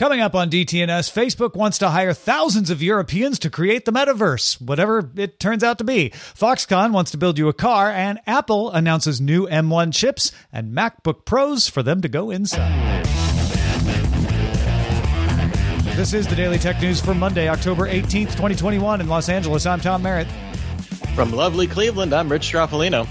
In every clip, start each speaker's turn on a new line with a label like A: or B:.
A: Coming up on DTNS, Facebook wants to hire thousands of Europeans to create the metaverse, whatever it turns out to be. Foxconn wants to build you a car, and Apple announces new M1 chips and MacBook Pros for them to go inside. This is the Daily Tech News for Monday, October 18th, 2021, in Los Angeles. I'm Tom Merritt.
B: From lovely Cleveland, I'm Rich Stroffolino.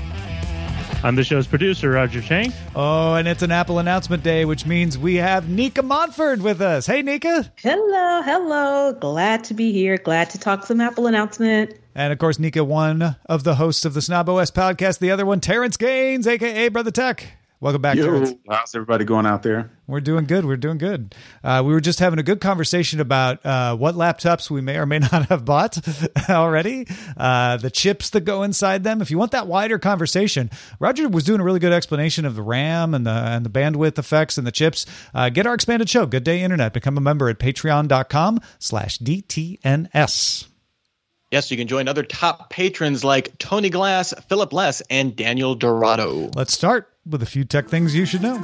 C: I'm the show's producer, Roger Chang.
A: Oh, and it's an Apple announcement day, which means we have Nika Montford with us. Hey, Nika.
D: Hello, hello. Glad to be here. Glad to talk some Apple announcement.
A: And of course, Nika, one of the hosts of the Snob OS podcast, the other one, Terrence Gaines, aka Brother Tech. Welcome back,
E: Yo,
A: Terrence.
E: how's everybody going out there?
A: We're doing good. We're doing good. Uh, we were just having a good conversation about uh, what laptops we may or may not have bought already, uh, the chips that go inside them. If you want that wider conversation, Roger was doing a really good explanation of the RAM and the and the bandwidth effects and the chips. Uh, get our expanded show, Good Day Internet. Become a member at patreon.com slash DTNS.
B: Yes, you can join other top patrons like Tony Glass, Philip Less, and Daniel Dorado.
A: Let's start with a few tech things you should know.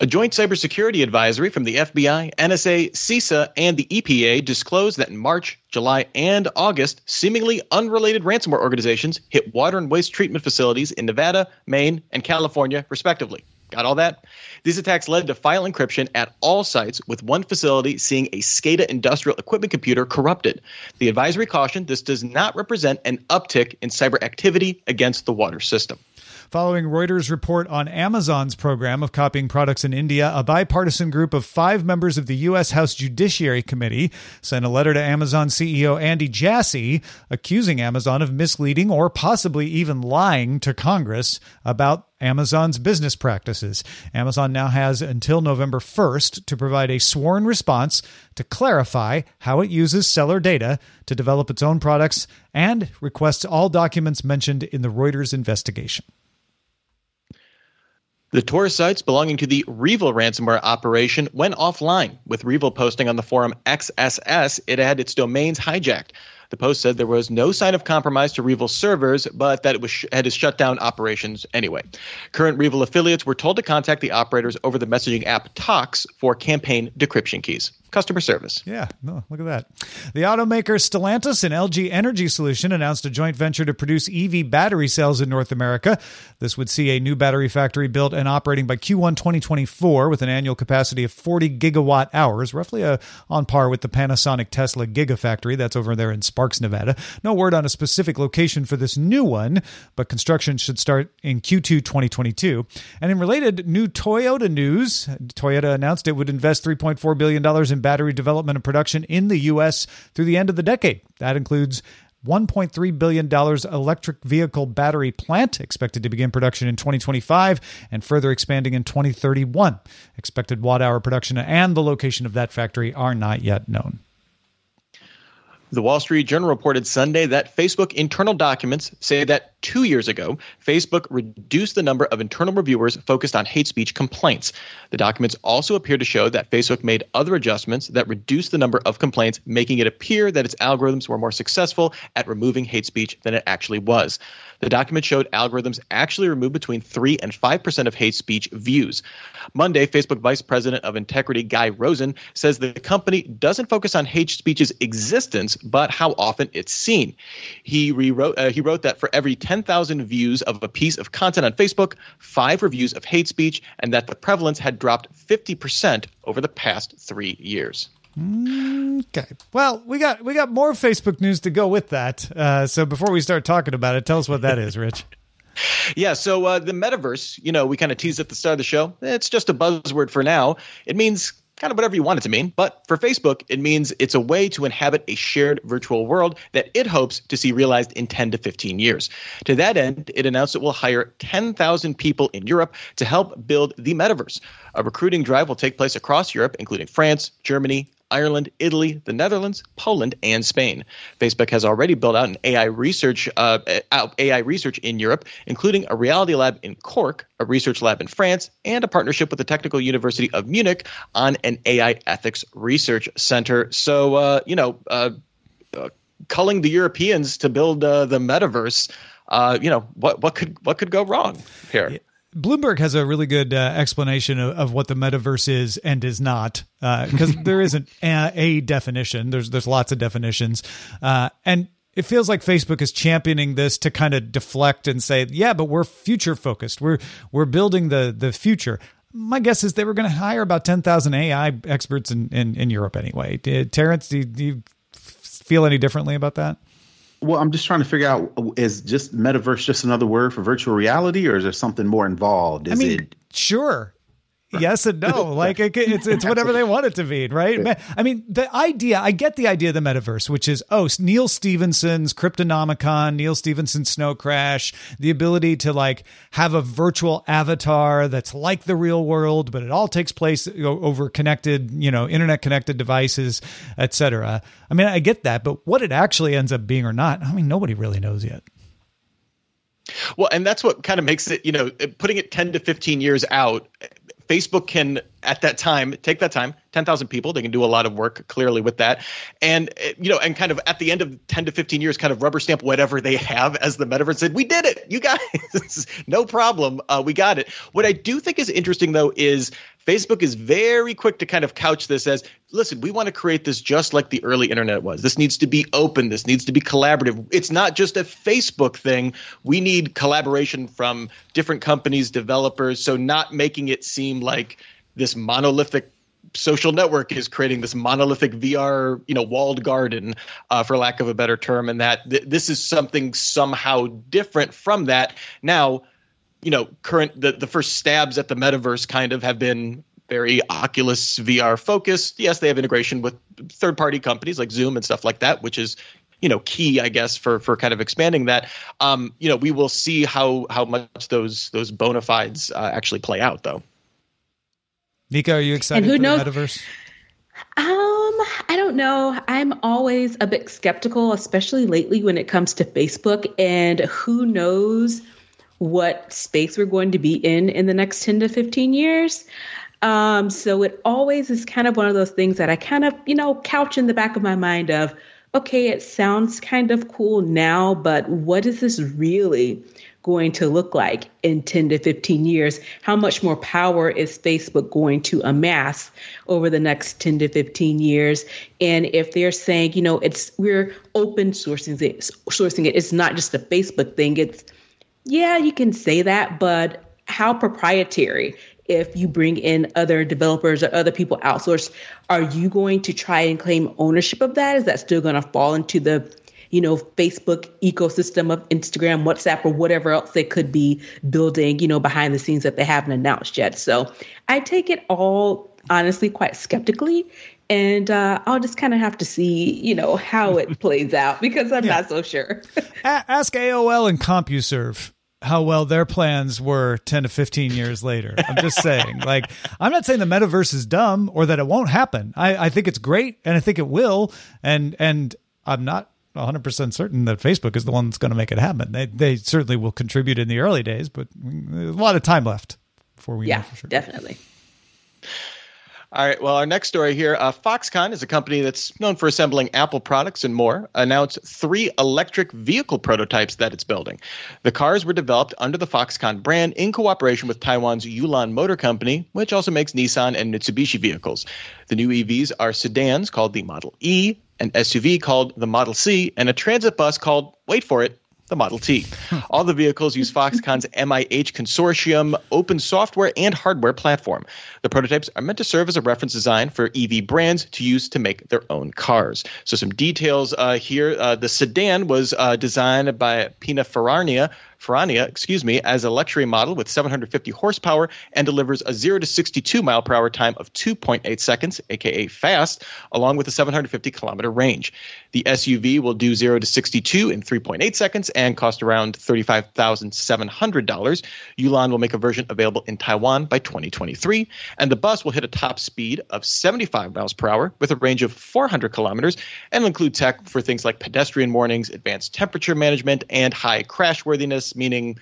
B: A joint cybersecurity advisory from the FBI, NSA, CISA, and the EPA disclosed that in March, July, and August, seemingly unrelated ransomware organizations hit water and waste treatment facilities in Nevada, Maine, and California, respectively. Got all that? These attacks led to file encryption at all sites, with one facility seeing a SCADA industrial equipment computer corrupted. The advisory cautioned this does not represent an uptick in cyber activity against the water system.
A: Following Reuters' report on Amazon's program of copying products in India, a bipartisan group of five members of the U.S. House Judiciary Committee sent a letter to Amazon CEO Andy Jassy accusing Amazon of misleading or possibly even lying to Congress about Amazon's business practices. Amazon now has until November 1st to provide a sworn response to clarify how it uses seller data to develop its own products and requests all documents mentioned in the Reuters investigation.
B: The Tor sites belonging to the Revil ransomware operation went offline, with Revil posting on the forum XSS it had its domains hijacked. The post said there was no sign of compromise to Revil servers, but that it was sh- had to shut down operations anyway. Current Revil affiliates were told to contact the operators over the messaging app Tox for campaign decryption keys. Customer service.
A: Yeah, no, look at that. The automaker Stellantis and LG Energy Solution announced a joint venture to produce EV battery cells in North America. This would see a new battery factory built and operating by Q1 2024 with an annual capacity of 40 gigawatt hours, roughly a, on par with the Panasonic Tesla Gigafactory that's over there in Sparks, Nevada. No word on a specific location for this new one, but construction should start in Q2 2022. And in related new Toyota news, Toyota announced it would invest $3.4 billion in battery development and production in the U.S. through the end of the decade. That includes $1.3 billion electric vehicle battery plant expected to begin production in 2025 and further expanding in 2031. Expected watt hour production and the location of that factory are not yet known.
B: The Wall Street Journal reported Sunday that Facebook internal documents say that two years ago, Facebook reduced the number of internal reviewers focused on hate speech complaints. The documents also appear to show that Facebook made other adjustments that reduced the number of complaints, making it appear that its algorithms were more successful at removing hate speech than it actually was. The document showed algorithms actually remove between 3 and 5% of hate speech views. Monday, Facebook Vice President of Integrity Guy Rosen says the company doesn't focus on hate speech's existence, but how often it's seen. He rewrote uh, he wrote that for every 10,000 views of a piece of content on Facebook, 5 reviews of hate speech and that the prevalence had dropped 50% over the past 3 years.
A: Okay. Well, we got we got more Facebook news to go with that. Uh, so before we start talking about it, tell us what that is, Rich.
B: Yeah, so uh, the metaverse, you know, we kind of teased at the start of the show. It's just a buzzword for now. It means kind of whatever you want it to mean. But for Facebook, it means it's a way to inhabit a shared virtual world that it hopes to see realized in 10 to 15 years. To that end, it announced it will hire 10,000 people in Europe to help build the metaverse. A recruiting drive will take place across Europe, including France, Germany, Ireland, Italy, the Netherlands, Poland, and Spain. Facebook has already built out an AI research uh, AI research in Europe, including a reality lab in Cork, a research lab in France, and a partnership with the Technical University of Munich on an AI ethics research center. So, uh, you know, uh, uh culling the Europeans to build uh, the metaverse. Uh, you know what what could what could go wrong here?
A: Bloomberg has a really good uh, explanation of, of, what the metaverse is and is not, because uh, there isn't a, a, definition. There's there's lots of definitions, uh, and it feels like Facebook is championing this to kind of deflect and say, yeah, but we're future focused. We're we're building the the future. My guess is they were going to hire about ten thousand AI experts in, in, in Europe anyway. Did, Terrence, do do you feel any differently about that?
E: Well, I'm just trying to figure out is just metaverse just another word for virtual reality, or is there something more involved? Is
A: I mean,
E: it
A: sure yes and no. Like it, it's it's whatever they want it to be, right? I mean, the idea. I get the idea of the metaverse, which is oh, Neal Stephenson's Cryptonomicon, Neal Stephenson's Snow Crash, the ability to like have a virtual avatar that's like the real world, but it all takes place over connected, you know, internet connected devices, etc. I mean, I get that, but what it actually ends up being or not, I mean, nobody really knows yet.
B: Well, and that's what kind of makes it, you know, putting it 10 to 15 years out Facebook can at that time take that time 10,000 people they can do a lot of work clearly with that and you know and kind of at the end of 10 to 15 years kind of rubber stamp whatever they have as the metaverse said we did it you guys no problem uh, we got it what I do think is interesting though is Facebook is very quick to kind of couch this as listen, we want to create this just like the early internet was. This needs to be open. This needs to be collaborative. It's not just a Facebook thing. We need collaboration from different companies, developers. So, not making it seem like this monolithic social network is creating this monolithic VR, you know, walled garden, uh, for lack of a better term, and that th- this is something somehow different from that. Now, you know, current the the first stabs at the metaverse kind of have been very Oculus VR focused. Yes, they have integration with third party companies like Zoom and stuff like that, which is you know key i guess for for kind of expanding that um you know we will see how how much those those bona fides uh, actually play out though
A: Nika, are you excited for knows? the metaverse?
D: Um, I don't know. I'm always a bit skeptical, especially lately when it comes to Facebook. And who knows what space we're going to be in in the next 10 to 15 years. Um, so it always is kind of one of those things that I kind of, you know, couch in the back of my mind of, okay, it sounds kind of cool now, but what is this really? Going to look like in 10 to 15 years? How much more power is Facebook going to amass over the next 10 to 15 years? And if they're saying, you know, it's we're open sourcing it, sourcing it, it's not just a Facebook thing. It's yeah, you can say that, but how proprietary if you bring in other developers or other people outsource are you going to try and claim ownership of that is that still going to fall into the you know, Facebook ecosystem of Instagram, WhatsApp, or whatever else they could be building, you know, behind the scenes that they haven't announced yet. So I take it all honestly quite skeptically. And uh, I'll just kind of have to see, you know, how it plays out because I'm yeah. not so sure.
A: Ask AOL and CompuServe how well their plans were 10 to 15 years later. I'm just saying, like, I'm not saying the metaverse is dumb or that it won't happen. I, I think it's great and I think it will. And, and I'm not 100% certain that Facebook is the one that's going to make it happen. They, they certainly will contribute in the early days, but there's a lot of time left before we
D: yeah, for
A: sure.
D: definitely.
B: All right. Well, our next story here uh, Foxconn is a company that's known for assembling Apple products and more, announced three electric vehicle prototypes that it's building. The cars were developed under the Foxconn brand in cooperation with Taiwan's Yulon Motor Company, which also makes Nissan and Mitsubishi vehicles. The new EVs are sedans called the Model E, an SUV called the Model C, and a transit bus called, wait for it, the Model T. All the vehicles use Foxconn's MIH consortium open software and hardware platform. The prototypes are meant to serve as a reference design for EV brands to use to make their own cars. So, some details uh, here. Uh, the sedan was uh, designed by Pininfarina Ferrania, excuse me, as a luxury model with 750 horsepower and delivers a 0 to 62 mile per hour time of 2.8 seconds, aka fast, along with a 750 kilometer range. The SUV will do 0 to 62 in 3.8 seconds and cost around $35,700. Yulon will make a version available in Taiwan by 2023, and the bus will hit a top speed of 75 miles per hour with a range of 400 kilometers and include tech for things like pedestrian warnings, advanced temperature management, and high crash worthiness meaning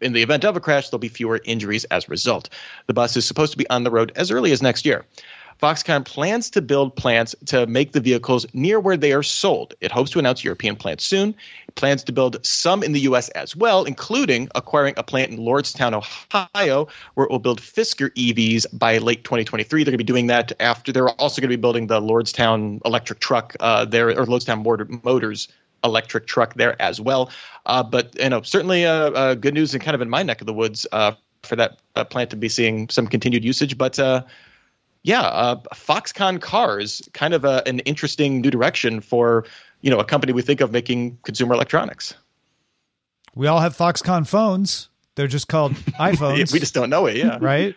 B: in the event of a crash, there'll be fewer injuries as a result. The bus is supposed to be on the road as early as next year. Foxconn plans to build plants to make the vehicles near where they are sold. It hopes to announce European plants soon. It plans to build some in the U.S. as well, including acquiring a plant in Lordstown, Ohio, where it will build Fisker EVs by late 2023. They're going to be doing that after. They're also going to be building the Lordstown electric truck uh, there, or Lordstown Motors electric truck there as well. Uh, but you know, certainly uh, uh, good news and kind of in my neck of the woods uh, for that uh, plant to be seeing some continued usage. But uh, yeah, Foxconn cars, kind of a, an interesting new direction for you know a company we think of making consumer electronics.
A: We all have Foxconn phones. They're just called iPhones.
B: we just don't know it. Yeah.
A: Right.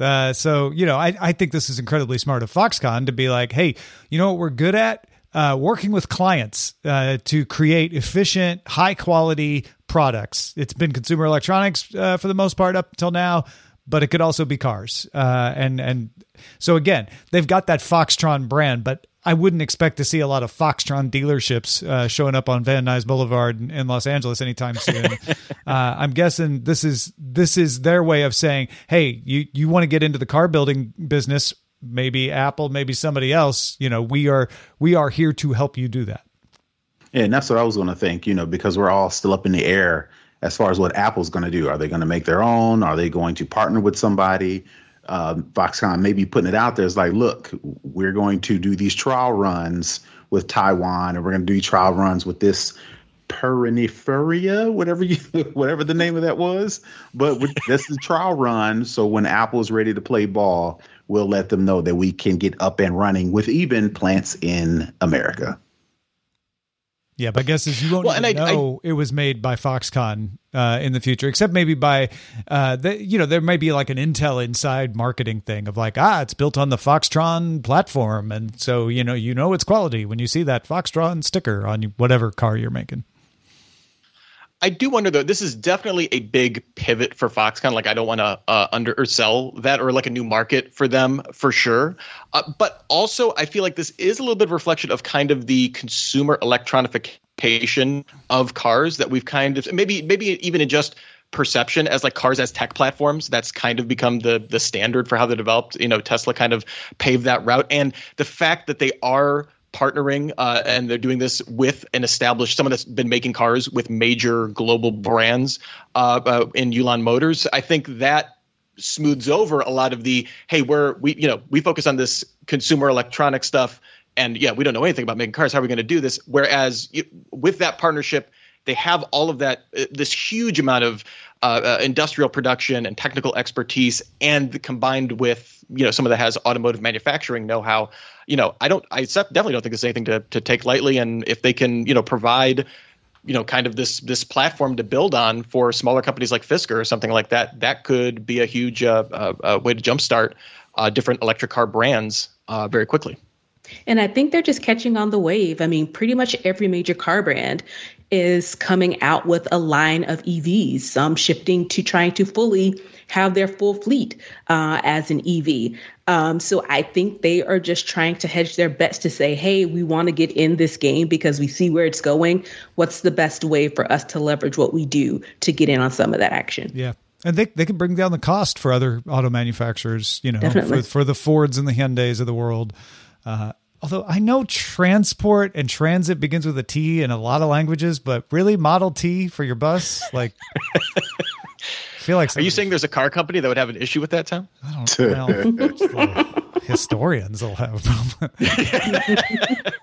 A: Uh, so you know, I, I think this is incredibly smart of Foxconn to be like, hey, you know what we're good at? Uh, working with clients uh, to create efficient, high quality products. It's been consumer electronics uh, for the most part up until now, but it could also be cars. Uh, and and so again, they've got that Foxtron brand, but I wouldn't expect to see a lot of Foxtron dealerships uh, showing up on Van Nuys Boulevard in, in Los Angeles anytime soon. uh, I'm guessing this is this is their way of saying, "Hey, you you want to get into the car building business? Maybe Apple, maybe somebody else, you know, we are we are here to help you do that.
E: Yeah, and that's what I was going to think, you know, because we're all still up in the air as far as what Apple's going to do. Are they going to make their own? Are they going to partner with somebody? Um, Foxconn maybe putting it out there is like, look, we're going to do these trial runs with Taiwan, and we're going to do trial runs with this Periniferia, whatever you, whatever the name of that was. But that's the trial run. So when Apple's ready to play ball, we'll let them know that we can get up and running with even plants in America.
A: Yeah, but I guess is you won't well, even I, know I, it was made by Foxconn uh, in the future, except maybe by, uh, the, you know, there may be like an Intel inside marketing thing of like, ah, it's built on the Foxtron platform, and so you know, you know, it's quality when you see that Foxtron sticker on whatever car you're making.
B: I do wonder though. This is definitely a big pivot for Foxconn. Like I don't want to uh, under or sell that or like a new market for them for sure. Uh, but also, I feel like this is a little bit of reflection of kind of the consumer electronification of cars that we've kind of maybe maybe even in just perception as like cars as tech platforms that's kind of become the the standard for how they're developed you know tesla kind of paved that route and the fact that they are partnering uh, and they're doing this with an established someone that's been making cars with major global brands uh, uh, in Yulon Motors. I think that smooths over a lot of the hey we're we you know we focus on this consumer electronic stuff and yeah we don't know anything about making cars how are we going to do this whereas with that partnership they have all of that uh, this huge amount of uh, uh, industrial production and technical expertise, and combined with you know someone that has automotive manufacturing know-how. You know, I don't, I definitely don't think there's anything to to take lightly. And if they can, you know, provide you know kind of this this platform to build on for smaller companies like Fisker or something like that, that could be a huge uh, uh, uh way to jumpstart uh, different electric car brands uh, very quickly.
D: And I think they're just catching on the wave. I mean, pretty much every major car brand is coming out with a line of EVs, some shifting to trying to fully have their full fleet uh, as an EV. Um, so I think they are just trying to hedge their bets to say, hey, we want to get in this game because we see where it's going. What's the best way for us to leverage what we do to get in on some of that action?
A: Yeah. And they they can bring down the cost for other auto manufacturers, you know,
D: Definitely.
A: for for the Fords and the Hyundais of the world. Uh, although I know transport and transit begins with a T in a lot of languages, but really Model T for your bus, like. I feel like
B: Are you saying there's a car company that would have an issue with that, Tom?
A: I don't well, historians will have a problem.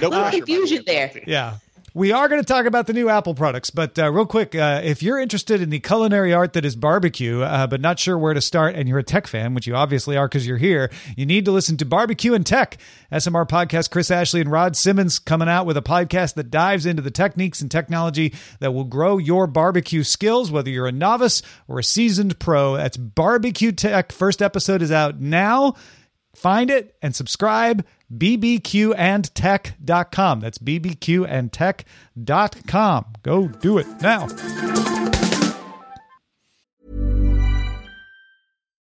B: No
D: Little
B: pressure,
D: confusion there.
A: Yeah. We are going to talk about the new Apple products, but uh, real quick, uh, if you're interested in the culinary art that is barbecue, uh, but not sure where to start, and you're a tech fan, which you obviously are because you're here, you need to listen to Barbecue and Tech. SMR podcast, Chris Ashley and Rod Simmons coming out with a podcast that dives into the techniques and technology that will grow your barbecue skills, whether you're a novice or a seasoned pro. That's Barbecue Tech. First episode is out now. Find it and subscribe. bbqandtech.com. That's bbqandtech.com. Go do it now.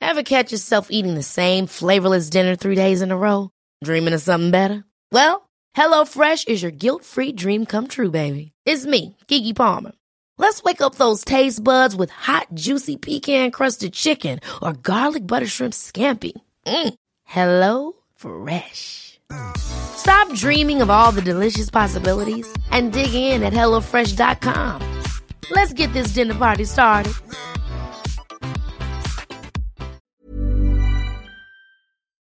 F: Ever catch yourself eating the same flavorless dinner three days in a row? Dreaming of something better? Well, HelloFresh is your guilt-free dream come true, baby. It's me, Keke Palmer. Let's wake up those taste buds with hot, juicy pecan-crusted chicken or garlic butter shrimp scampi. Mm. Hello Fresh. Stop dreaming of all the delicious possibilities and dig in at HelloFresh.com. Let's get this dinner party started.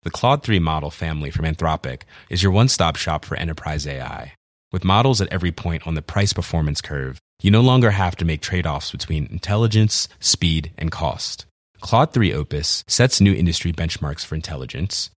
G: The Claude 3 model family from Anthropic is your one stop shop for enterprise AI. With models at every point on the price performance curve, you no longer have to make trade offs between intelligence, speed, and cost. Claude 3 Opus sets new industry benchmarks for intelligence.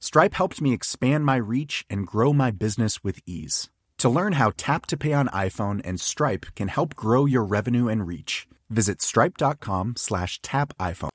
H: Stripe helped me expand my reach and grow my business with ease. To learn how Tap to Pay on iPhone and Stripe can help grow your revenue and reach, visit stripe.com slash tap iPhone.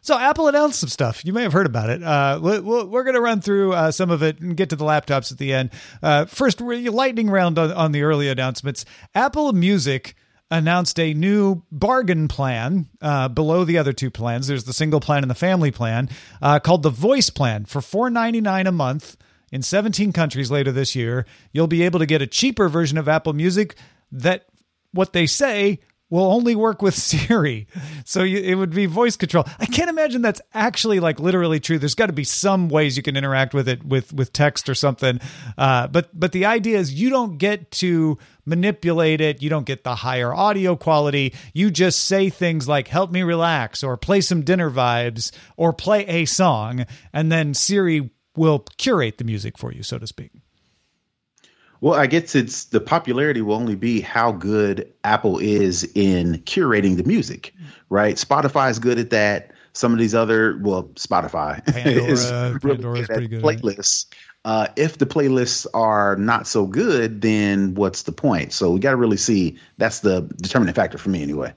A: So Apple announced some stuff. You may have heard about it. Uh, we- we're going to run through uh, some of it and get to the laptops at the end. Uh, first, lightning round on, on the early announcements. Apple Music announced a new bargain plan uh, below the other two plans. There's the single plan and the family plan uh, called the Voice Plan for $4.99 a month in 17 countries later this year. You'll be able to get a cheaper version of Apple Music that what they say will only work with Siri. So you, it would be voice control. I can't imagine that's actually like literally true. There's got to be some ways you can interact with it with with text or something. Uh, but but the idea is you don't get to manipulate it. You don't get the higher audio quality. You just say things like "help me relax" or "play some dinner vibes" or "play a song," and then Siri will curate the music for you, so to speak.
E: Well, I guess it's the popularity will only be how good Apple is in curating the music, right? Spotify is good at that. Some of these other, well, Spotify
A: Pandora-
E: is really
A: Pandora's
E: good
A: pretty good
E: playlists. Uh, if the playlists are not so good, then what's the point? So we got to really see. That's the determining factor for me, anyway.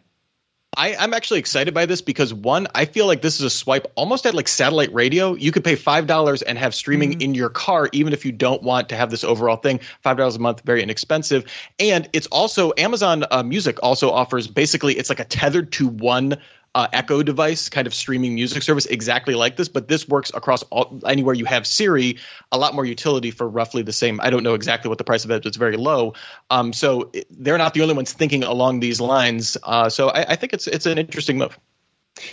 B: I, I'm actually excited by this because one, I feel like this is a swipe almost at like satellite radio. You could pay five dollars and have streaming in your car, even if you don't want to have this overall thing. Five dollars a month, very inexpensive, and it's also Amazon uh, Music also offers basically it's like a tethered to one. Uh, Echo device, kind of streaming music service, exactly like this, but this works across all, anywhere you have Siri. A lot more utility for roughly the same. I don't know exactly what the price of it. But it's very low. Um, so they're not the only ones thinking along these lines. Uh, so I, I think it's it's an interesting move.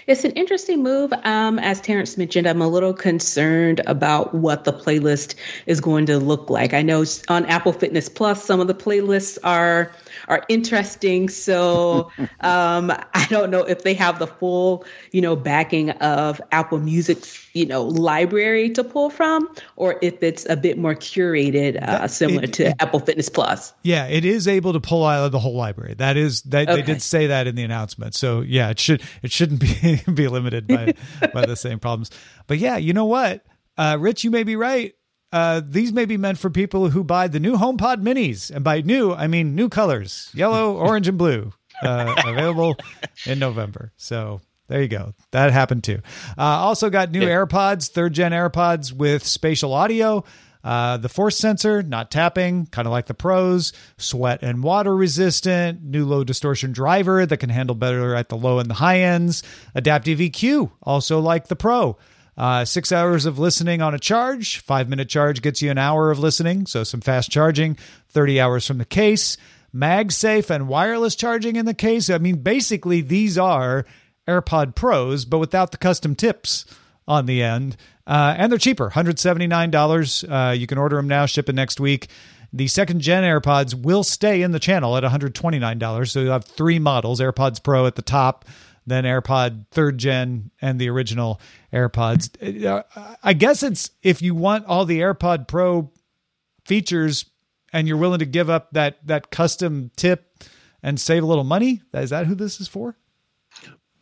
D: It's an interesting move. Um, as Terrence mentioned, I'm a little concerned about what the playlist is going to look like. I know on Apple Fitness Plus, some of the playlists are are interesting. So um, I don't know if they have the full, you know, backing of Apple Music's, you know, library to pull from, or if it's a bit more curated, uh, similar it, to it, Apple Fitness Plus.
A: Yeah, it is able to pull out of the whole library. That is that okay. they did say that in the announcement. So yeah, it should it shouldn't be be limited by by the same problems. But yeah, you know what, uh, Rich, you may be right uh, these may be meant for people who buy the new HomePod minis. And by new, I mean new colors yellow, orange, and blue. Uh, available in November. So there you go. That happened too. Uh, also got new yeah. AirPods, third gen AirPods with spatial audio. Uh, the force sensor, not tapping, kind of like the pros, sweat and water resistant, new low distortion driver that can handle better at the low and the high ends, adaptive EQ, also like the pro. Uh, six hours of listening on a charge. Five minute charge gets you an hour of listening, so some fast charging. 30 hours from the case. MagSafe and wireless charging in the case. I mean, basically, these are AirPod Pros, but without the custom tips on the end. Uh, and they're cheaper $179. Uh, you can order them now, shipping next week. The second gen AirPods will stay in the channel at $129. So you'll have three models AirPods Pro at the top, then AirPod third gen and the original AirPods. Uh, I guess it's if you want all the AirPod Pro features and you're willing to give up that that custom tip and save a little money. Is that who this is for?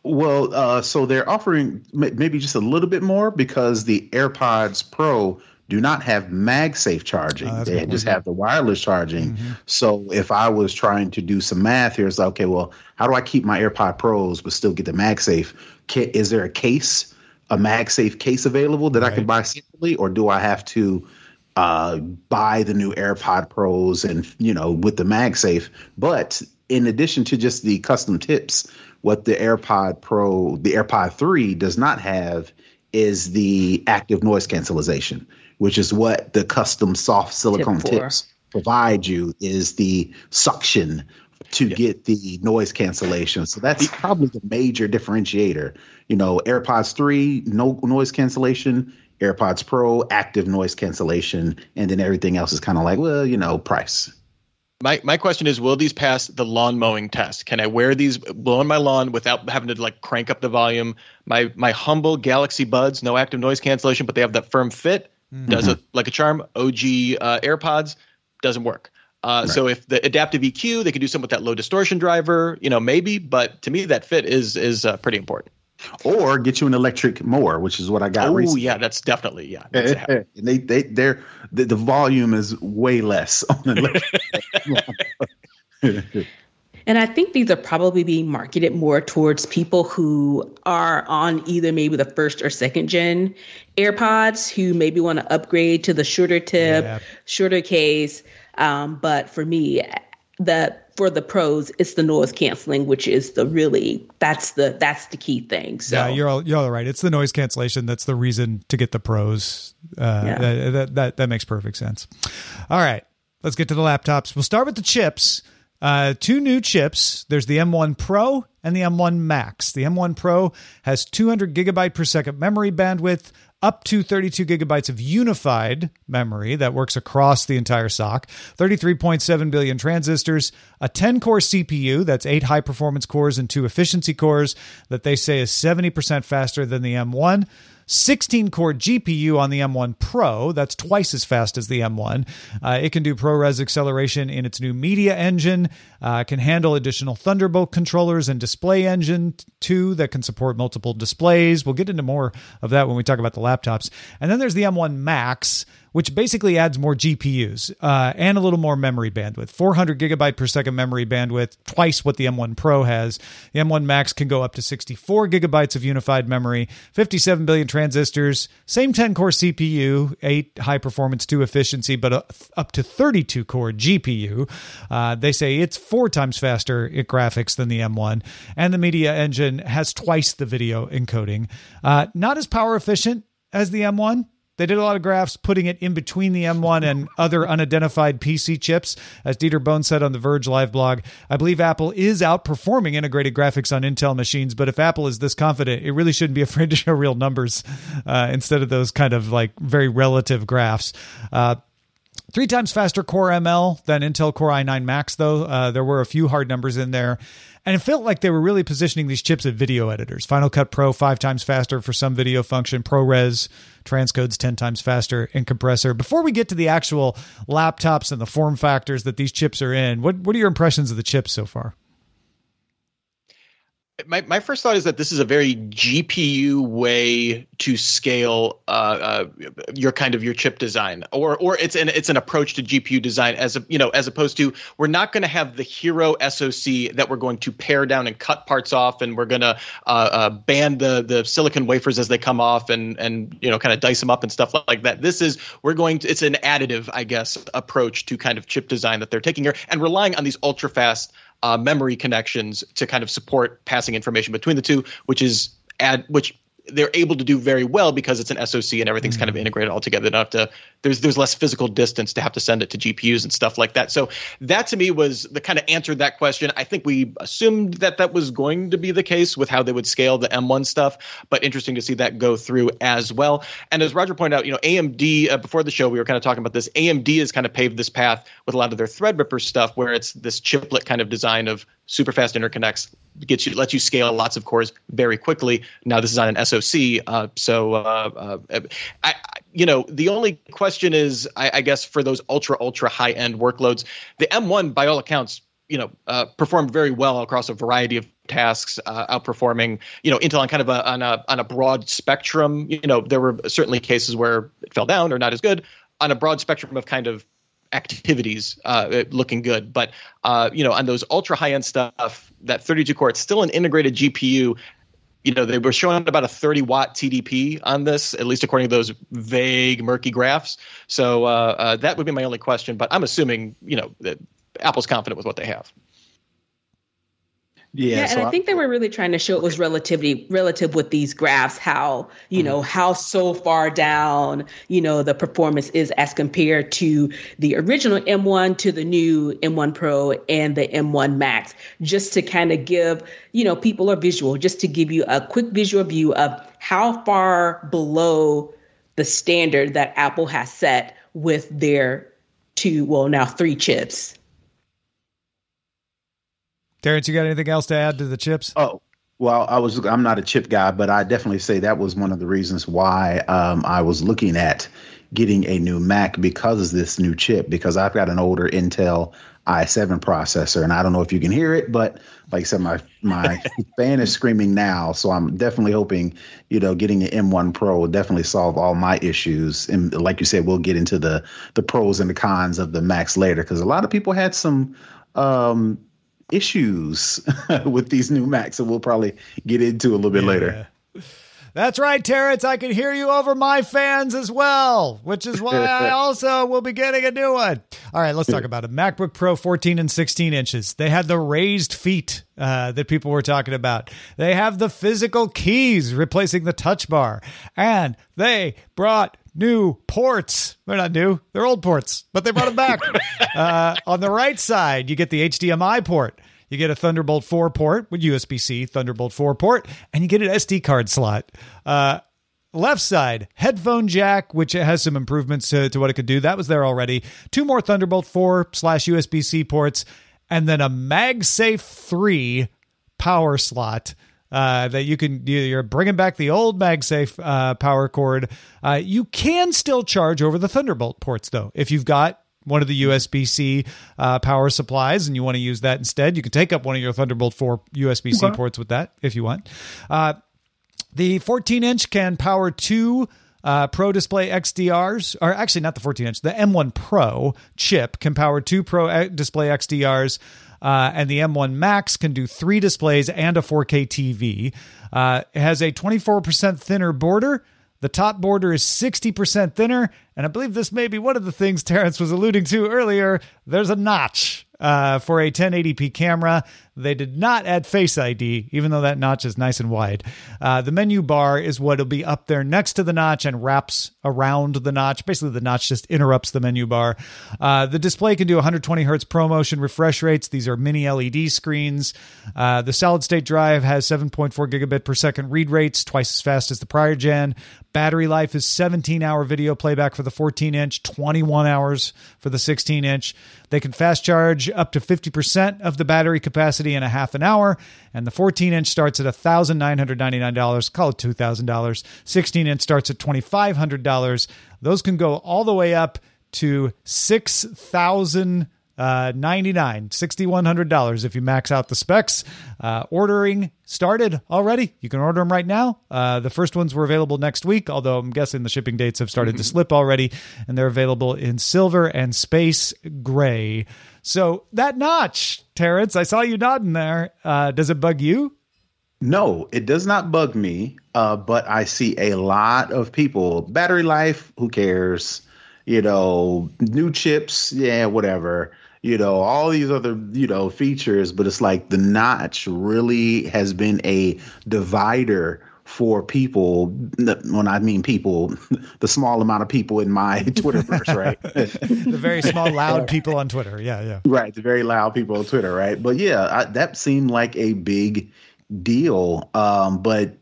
E: Well, uh, so they're offering maybe just a little bit more because the AirPods Pro do not have MagSafe charging. Oh, they just have the wireless charging. Mm-hmm. So if I was trying to do some math here, it's like, okay, well, how do I keep my AirPod Pros but still get the MagSafe? Is there a case, a MagSafe case available that right. I can buy separately, or do I have to uh, buy the new AirPod Pros and you know with the MagSafe? But in addition to just the custom tips, what the AirPod Pro, the AirPod 3 does not have is the active noise cancellation which is what the custom soft silicone Tip tips provide you, is the suction to yeah. get the noise cancellation. So that's probably the major differentiator. You know, AirPods 3, no noise cancellation, AirPods Pro, active noise cancellation, and then everything else is kind of like, well, you know, price.
B: My my question is, will these pass the lawn mowing test? Can I wear these blow on my lawn without having to like crank up the volume? My my humble Galaxy Buds, no active noise cancellation, but they have that firm fit. Mm-hmm. Does it like a charm. OG uh, AirPods doesn't work. Uh, right. So if the adaptive EQ, they could do something with that low distortion driver, you know, maybe. But to me, that fit is is uh, pretty important.
E: Or get you an electric mower, which is what I got.
B: Oh
E: recently.
B: yeah, that's definitely yeah.
E: That's they they they're the, the volume is way less on electric.
D: And I think these are probably being marketed more towards people who are on either maybe the first or second gen AirPods who maybe want to upgrade to the shorter tip, yeah. shorter case. Um, but for me, the for the pros, it's the noise canceling, which is the really that's the that's the key thing. So
A: yeah, you're all, you're all right. It's the noise cancellation that's the reason to get the pros. Uh, yeah. that, that that that makes perfect sense. All right, let's get to the laptops. We'll start with the chips. Uh, two new chips. There's the M1 Pro and the M1 Max. The M1 Pro has 200 gigabyte per second memory bandwidth, up to 32 gigabytes of unified memory that works across the entire SoC, 33.7 billion transistors, a 10 core CPU that's eight high performance cores and two efficiency cores that they say is 70% faster than the M1. 16 core GPU on the M1 Pro. That's twice as fast as the M1. Uh, it can do ProRes acceleration in its new media engine, uh, can handle additional Thunderbolt controllers and display engine too that can support multiple displays. We'll get into more of that when we talk about the laptops. And then there's the M1 Max which basically adds more GPUs uh, and a little more memory bandwidth. 400 gigabyte per second memory bandwidth, twice what the M1 Pro has. The M1 Max can go up to 64 gigabytes of unified memory, 57 billion transistors, same 10 core CPU, 8 high performance, 2 efficiency, but uh, up to 32 core GPU. Uh, they say it's four times faster at graphics than the M1, and the media engine has twice the video encoding. Uh, not as power efficient as the M1 They did a lot of graphs putting it in between the M1 and other unidentified PC chips. As Dieter Bohn said on the Verge Live blog, I believe Apple is outperforming integrated graphics on Intel machines, but if Apple is this confident, it really shouldn't be afraid to show real numbers uh, instead of those kind of like very relative graphs. Uh, Three times faster Core ML than Intel Core i9 Max, though. Uh, there were a few hard numbers in there. And it felt like they were really positioning these chips at video editors. Final Cut Pro, five times faster for some video function. ProRes, transcodes 10 times faster in compressor. Before we get to the actual laptops and the form factors that these chips are in, what, what are your impressions of the chips so far?
B: My, my first thought is that this is a very GPU way to scale uh, uh, your kind of your chip design, or or it's an it's an approach to GPU design as a you know as opposed to we're not going to have the hero SoC that we're going to pare down and cut parts off, and we're going to uh, uh, band the the silicon wafers as they come off, and and you know kind of dice them up and stuff like that. This is we're going to it's an additive, I guess, approach to kind of chip design that they're taking here and relying on these ultra fast uh, memory connections to kind of support passing information between the two, which is add which they're able to do very well because it's an SoC and everything's mm-hmm. kind of mm. integrated all together. Enough to there's there's less physical distance to have to send it to GPUs and stuff like that. So that to me was the kind of answered that question. I think we assumed that that was going to be the case with how they would scale the M1 stuff, but interesting to see that go through as well. And as Roger pointed out, you know, AMD uh, before the show we were kind of talking about this. AMD has kind of paved this path with a lot of their Threadripper stuff, where it's this chiplet kind of design of super fast interconnects gets you lets you scale lots of cores very quickly. Now this is on an SoC, uh, so uh, uh, I, you know the only question is, I, I, guess for those ultra ultra high end workloads, the M1 by all accounts, you know, uh, performed very well across a variety of tasks, uh, outperforming you know Intel on kind of a on a on a broad spectrum. You know, there were certainly cases where it fell down or not as good on a broad spectrum of kind of activities uh, looking good. But uh, you know, on those ultra high end stuff, that 32 core, it's still an integrated GPU. You know, they were showing about a 30 watt TDP on this, at least according to those vague, murky graphs. So uh, uh, that would be my only question. But I'm assuming, you know, that Apple's confident with what they have.
D: Yeah, yeah so and I, I think they were really trying to show it was relativity relative with these graphs, how you mm-hmm. know how so far down you know the performance is as compared to the original M1 to the new M1 Pro and the M1 Max, just to kind of give you know people a visual, just to give you a quick visual view of how far below the standard that Apple has set with their two, well now three chips.
A: Terrence, you got anything else to add to the chips?
E: Oh, well, I was I'm not a chip guy, but I definitely say that was one of the reasons why um, I was looking at getting a new Mac because of this new chip. Because I've got an older Intel i7 processor, and I don't know if you can hear it, but like I said, my my fan is screaming now, so I'm definitely hoping you know getting an M1 Pro will definitely solve all my issues. And like you said, we'll get into the the pros and the cons of the Macs later because a lot of people had some um, issues with these new Macs that we'll probably get into a little bit yeah. later.
A: That's right, Terrence. I can hear you over my fans as well, which is why I also will be getting a new one. All right, let's talk about it. MacBook Pro 14 and 16 inches. They had the raised feet uh, that people were talking about. They have the physical keys replacing the touch bar. And they brought new ports. They're not new, they're old ports, but they brought them back. uh, on the right side, you get the HDMI port. You get a Thunderbolt 4 port with USB C Thunderbolt 4 port, and you get an SD card slot. Uh, left side, headphone jack, which has some improvements to, to what it could do. That was there already. Two more Thunderbolt 4 slash USB C ports, and then a MagSafe 3 power slot uh, that you can you're bringing back the old MagSafe uh, power cord. Uh, you can still charge over the Thunderbolt ports though if you've got one of the USB C uh, power supplies and you want to use that instead. You can take up one of your Thunderbolt 4 USB C okay. ports with that if you want. Uh, the 14 inch can power two. Uh, Pro Display XDRs, or actually not the 14 inch, the M1 Pro chip can power two Pro Display XDRs uh, and the M1 Max can do three displays and a 4K TV. Uh, it has a 24% thinner border. The top border is 60% thinner. And I believe this may be one of the things Terrence was alluding to earlier. There's a notch uh, for a 1080p camera. They did not add Face ID, even though that notch is nice and wide. Uh, the menu bar is what will be up there next to the notch and wraps around the notch. Basically, the notch just interrupts the menu bar. Uh, the display can do 120 hertz ProMotion refresh rates. These are mini LED screens. Uh, the solid state drive has 7.4 gigabit per second read rates, twice as fast as the prior gen. Battery life is 17 hour video playback for the 14 inch, 21 hours for the 16 inch. They can fast charge up to 50% of the battery capacity in a half an hour. And the 14 inch starts at $1,999. Call it $2,000. 16 inch starts at $2,500. Those can go all the way up to 6000 uh, 99 $6,100 if you max out the specs. Uh, ordering started already. You can order them right now. Uh, the first ones were available next week, although I'm guessing the shipping dates have started to slip already, and they're available in silver and space gray. So that notch, Terrence, I saw you nodding there. Uh, does it bug you?
E: No, it does not bug me, uh, but I see a lot of people. Battery life, who cares? You know, new chips, yeah, whatever you know, all these other, you know, features, but it's like the notch really has been a divider for people when I mean people, the small amount of people in my Twitterverse, right?
A: the very small, loud people on Twitter. Yeah, yeah.
E: Right. The very loud people on Twitter, right? But yeah, I, that seemed like a big deal. Um, but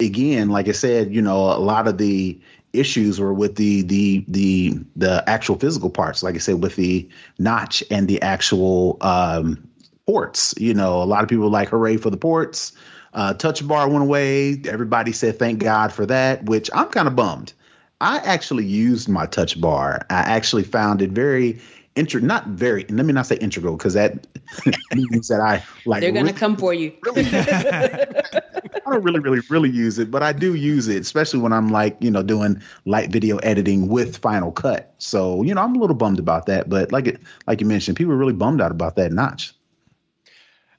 E: again, like I said, you know, a lot of the issues were with the the the the actual physical parts, like I said, with the notch and the actual um, ports. You know, a lot of people like hooray for the ports. Uh, touch bar went away. Everybody said thank God for that, which I'm kind of bummed. I actually used my touch bar. I actually found it very intro not very let me not say integral because that means that I like
D: they're gonna really, come for you. Really,
E: I don't really, really, really use it, but I do use it, especially when I'm like, you know, doing light video editing with Final Cut. So, you know, I'm a little bummed about that. But like it like you mentioned, people are really bummed out about that notch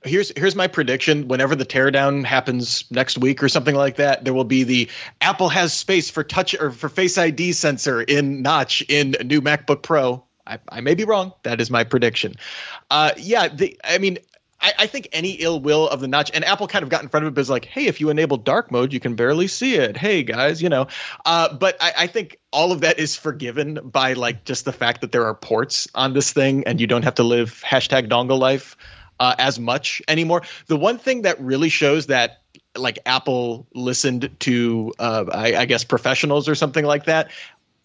B: here's here's my prediction whenever the teardown happens next week or something like that there will be the apple has space for touch or for face id sensor in notch in new macbook pro I, I may be wrong. That is my prediction. Uh, yeah, the, I mean, I, I, think any ill will of the notch, and Apple kind of got in front of it, but like, hey, if you enable dark mode, you can barely see it. Hey, guys, you know. Uh, but I, I think all of that is forgiven by like just the fact that there are ports on this thing, and you don't have to live hashtag dongle life uh, as much anymore. The one thing that really shows that like Apple listened to, uh, I, I, guess, professionals or something like that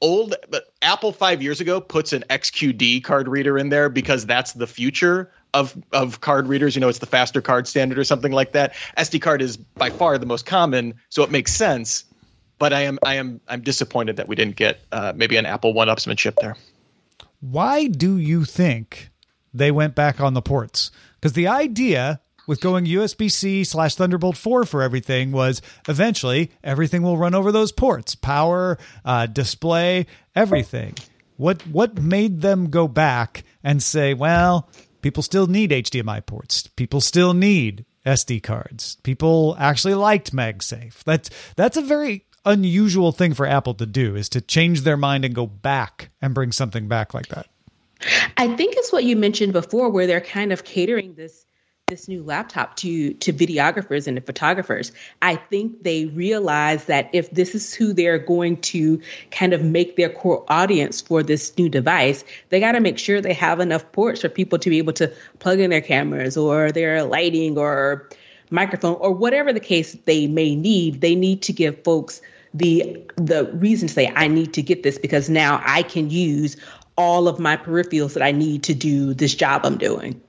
B: old Apple five years ago puts an XQD card reader in there because that's the future of of card readers. You know, it's the faster card standard or something like that. SD card is by far the most common, so it makes sense. But I am I am I'm disappointed that we didn't get uh, maybe an Apple one upsmanship there.
A: Why do you think they went back on the ports? Because the idea with going USB C slash Thunderbolt 4 for everything was eventually everything will run over those ports power, uh, display, everything. What, what made them go back and say, well, people still need HDMI ports, people still need SD cards, people actually liked MagSafe? That's, that's a very unusual thing for Apple to do is to change their mind and go back and bring something back like that.
D: I think it's what you mentioned before, where they're kind of catering this this new laptop to to videographers and photographers. I think they realize that if this is who they're going to kind of make their core audience for this new device they got to make sure they have enough ports for people to be able to plug in their cameras or their lighting or microphone or whatever the case they may need. They need to give folks the the reason to say i need to get this because now i can use all of my peripherals that i need to do this job i'm doing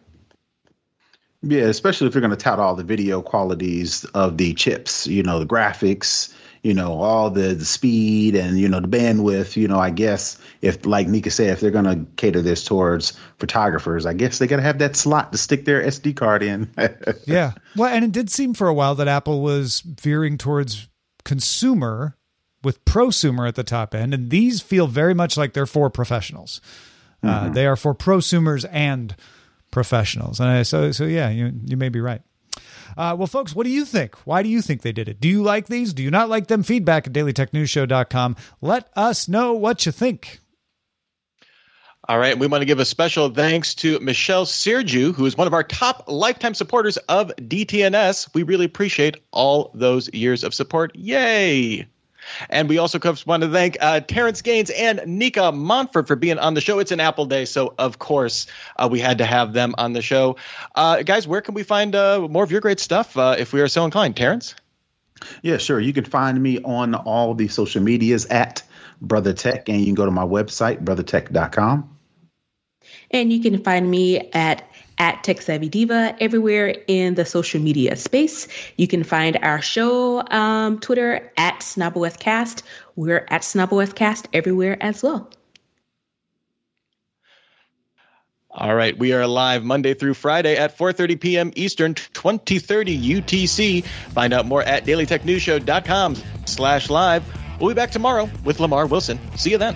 E: yeah, especially if you're going to tout all the video qualities of the chips, you know, the graphics, you know, all the, the speed and, you know, the bandwidth, you know, I guess if, like Nika said, if they're going to cater this towards photographers, I guess they got to have that slot to stick their SD card in.
A: yeah. Well, and it did seem for a while that Apple was veering towards consumer with prosumer at the top end. And these feel very much like they're for professionals. Uh, mm-hmm. Uh, they are for prosumers and professionals. And I, so, so yeah, you, you may be right. Uh, well, folks, what do you think? Why do you think they did it? Do you like these? Do you not like them? Feedback at dailytechnewsshow.com. Let us know what you think.
B: All right. We want to give a special thanks to Michelle Serju, who is one of our top lifetime supporters of DTNS. We really appreciate all those years of support. Yay! And we also want to thank uh, Terrence Gaines and Nika Montfort for being on the show. It's an Apple Day, so of course uh, we had to have them on the show. Uh, guys, where can we find uh, more of your great stuff uh, if we are so inclined? Terrence?
E: Yeah, sure. You can find me on all the social medias at Brother Tech, and you can go to my website, brothertech.com.
D: And you can find me at at Tech Savvy Diva everywhere in the social media space. You can find our show um, Twitter at SnobOFcast. We're at SnobOFcast everywhere as well.
B: All right, we are live Monday through Friday at 4:30 p.m. Eastern, 2030 UTC. Find out more at dailytechnewsshow.com/live. We'll be back tomorrow with Lamar Wilson. See you then.